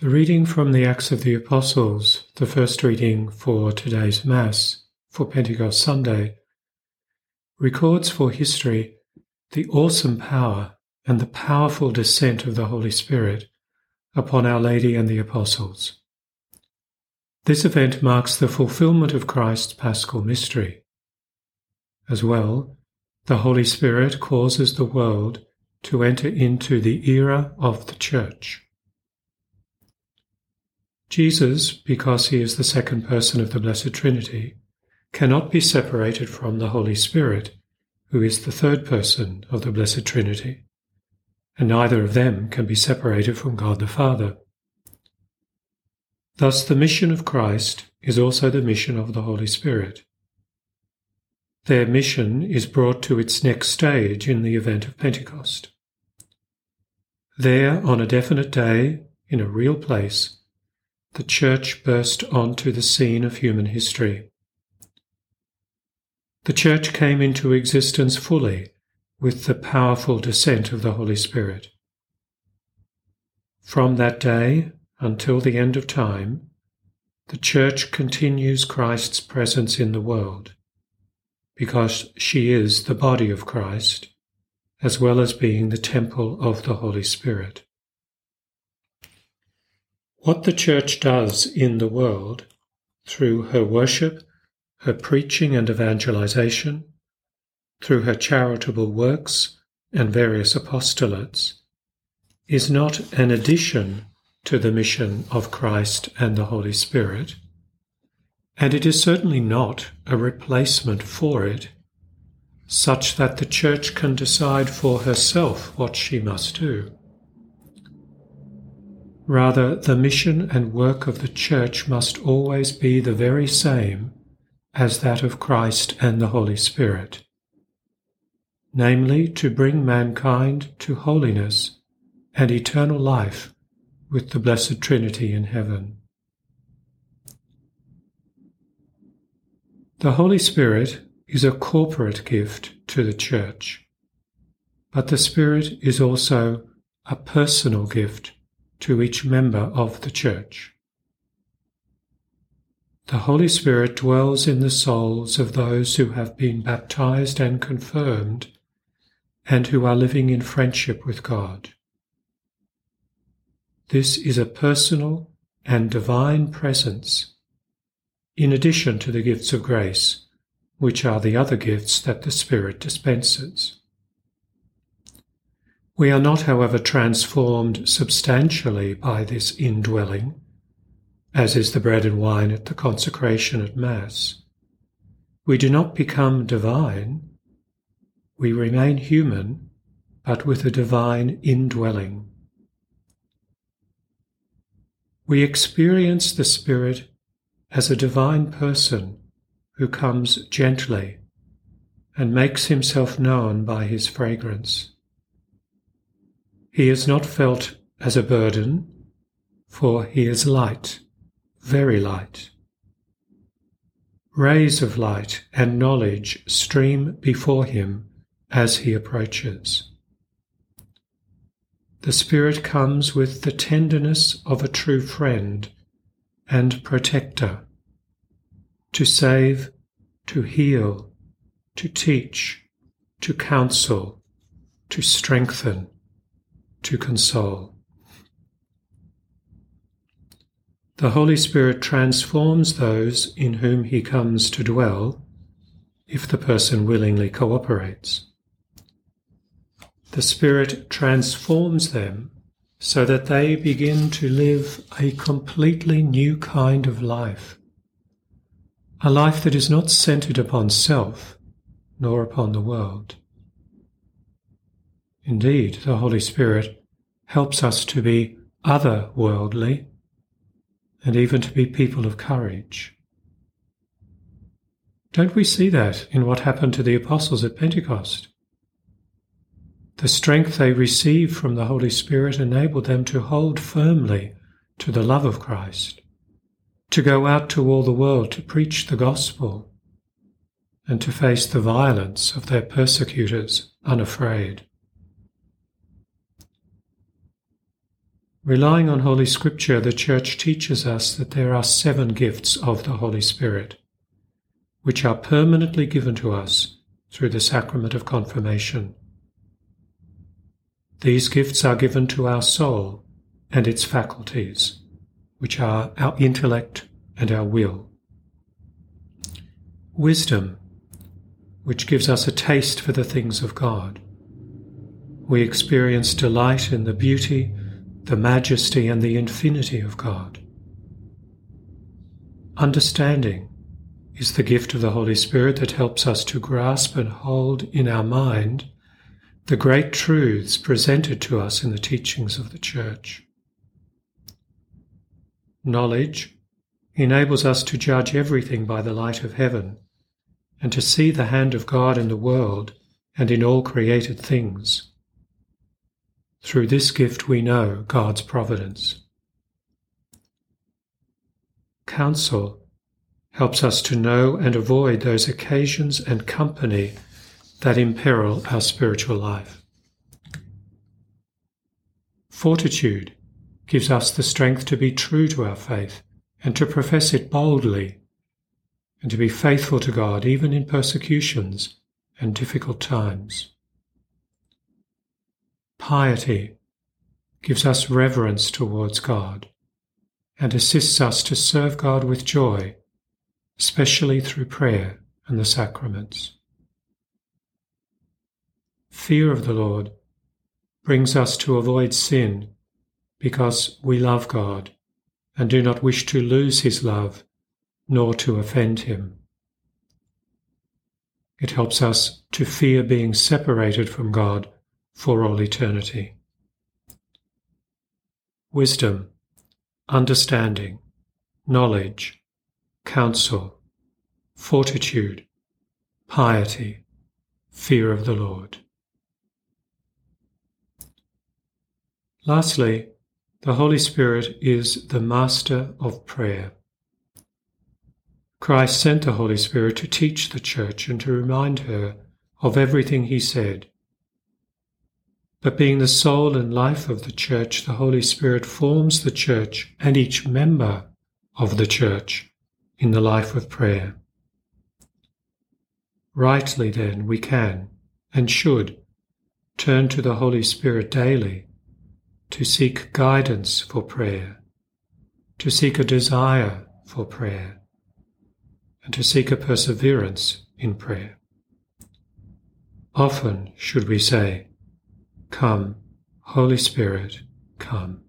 The reading from the Acts of the Apostles, the first reading for today's Mass for Pentecost Sunday, records for history the awesome power and the powerful descent of the Holy Spirit upon Our Lady and the Apostles. This event marks the fulfillment of Christ's paschal mystery. As well, the Holy Spirit causes the world to enter into the era of the Church. Jesus, because he is the second person of the Blessed Trinity, cannot be separated from the Holy Spirit, who is the third person of the Blessed Trinity, and neither of them can be separated from God the Father. Thus, the mission of Christ is also the mission of the Holy Spirit. Their mission is brought to its next stage in the event of Pentecost. There, on a definite day, in a real place, the Church burst onto the scene of human history. The Church came into existence fully with the powerful descent of the Holy Spirit. From that day until the end of time, the Church continues Christ's presence in the world because she is the body of Christ as well as being the temple of the Holy Spirit. What the Church does in the world through her worship, her preaching and evangelization, through her charitable works and various apostolates, is not an addition to the mission of Christ and the Holy Spirit, and it is certainly not a replacement for it, such that the Church can decide for herself what she must do. Rather, the mission and work of the Church must always be the very same as that of Christ and the Holy Spirit, namely, to bring mankind to holiness and eternal life with the Blessed Trinity in heaven. The Holy Spirit is a corporate gift to the Church, but the Spirit is also a personal gift to each member of the Church. The Holy Spirit dwells in the souls of those who have been baptized and confirmed and who are living in friendship with God. This is a personal and divine presence, in addition to the gifts of grace, which are the other gifts that the Spirit dispenses. We are not, however, transformed substantially by this indwelling, as is the bread and wine at the consecration at Mass. We do not become divine. We remain human, but with a divine indwelling. We experience the Spirit as a divine person who comes gently and makes himself known by his fragrance. He is not felt as a burden, for he is light, very light. Rays of light and knowledge stream before him as he approaches. The Spirit comes with the tenderness of a true friend and protector to save, to heal, to teach, to counsel, to strengthen, to console. The Holy Spirit transforms those in whom He comes to dwell if the person willingly cooperates. The Spirit transforms them so that they begin to live a completely new kind of life. A life that is not centered upon self nor upon the world. Indeed, the Holy Spirit helps us to be otherworldly and even to be people of courage. Don't we see that in what happened to the apostles at Pentecost? The strength they received from the Holy Spirit enabled them to hold firmly to the love of Christ, to go out to all the world to preach the gospel, and to face the violence of their persecutors unafraid. Relying on Holy Scripture, the Church teaches us that there are seven gifts of the Holy Spirit, which are permanently given to us through the sacrament of confirmation. These gifts are given to our soul and its faculties, which are our intellect and our will. Wisdom, which gives us a taste for the things of God. We experience delight in the beauty the majesty and the infinity of God. Understanding is the gift of the Holy Spirit that helps us to grasp and hold in our mind the great truths presented to us in the teachings of the Church. Knowledge enables us to judge everything by the light of heaven and to see the hand of God in the world and in all created things. Through this gift we know God's providence. Counsel helps us to know and avoid those occasions and company that imperil our spiritual life. Fortitude gives us the strength to be true to our faith and to profess it boldly, and to be faithful to God even in persecutions and difficult times. Piety gives us reverence towards God and assists us to serve God with joy, especially through prayer and the sacraments. Fear of the Lord brings us to avoid sin because we love God and do not wish to lose His love nor to offend Him. It helps us to fear being separated from God for all eternity. Wisdom, understanding, knowledge, counsel, fortitude, piety, fear of the Lord. Lastly, the Holy Spirit is the Master of prayer. Christ sent the Holy Spirit to teach the Church and to remind her of everything he said but being the soul and life of the church, the Holy Spirit forms the church and each member of the church in the life of prayer. Rightly, then, we can and should turn to the Holy Spirit daily to seek guidance for prayer, to seek a desire for prayer, and to seek a perseverance in prayer. Often should we say, Come, Holy Spirit, come.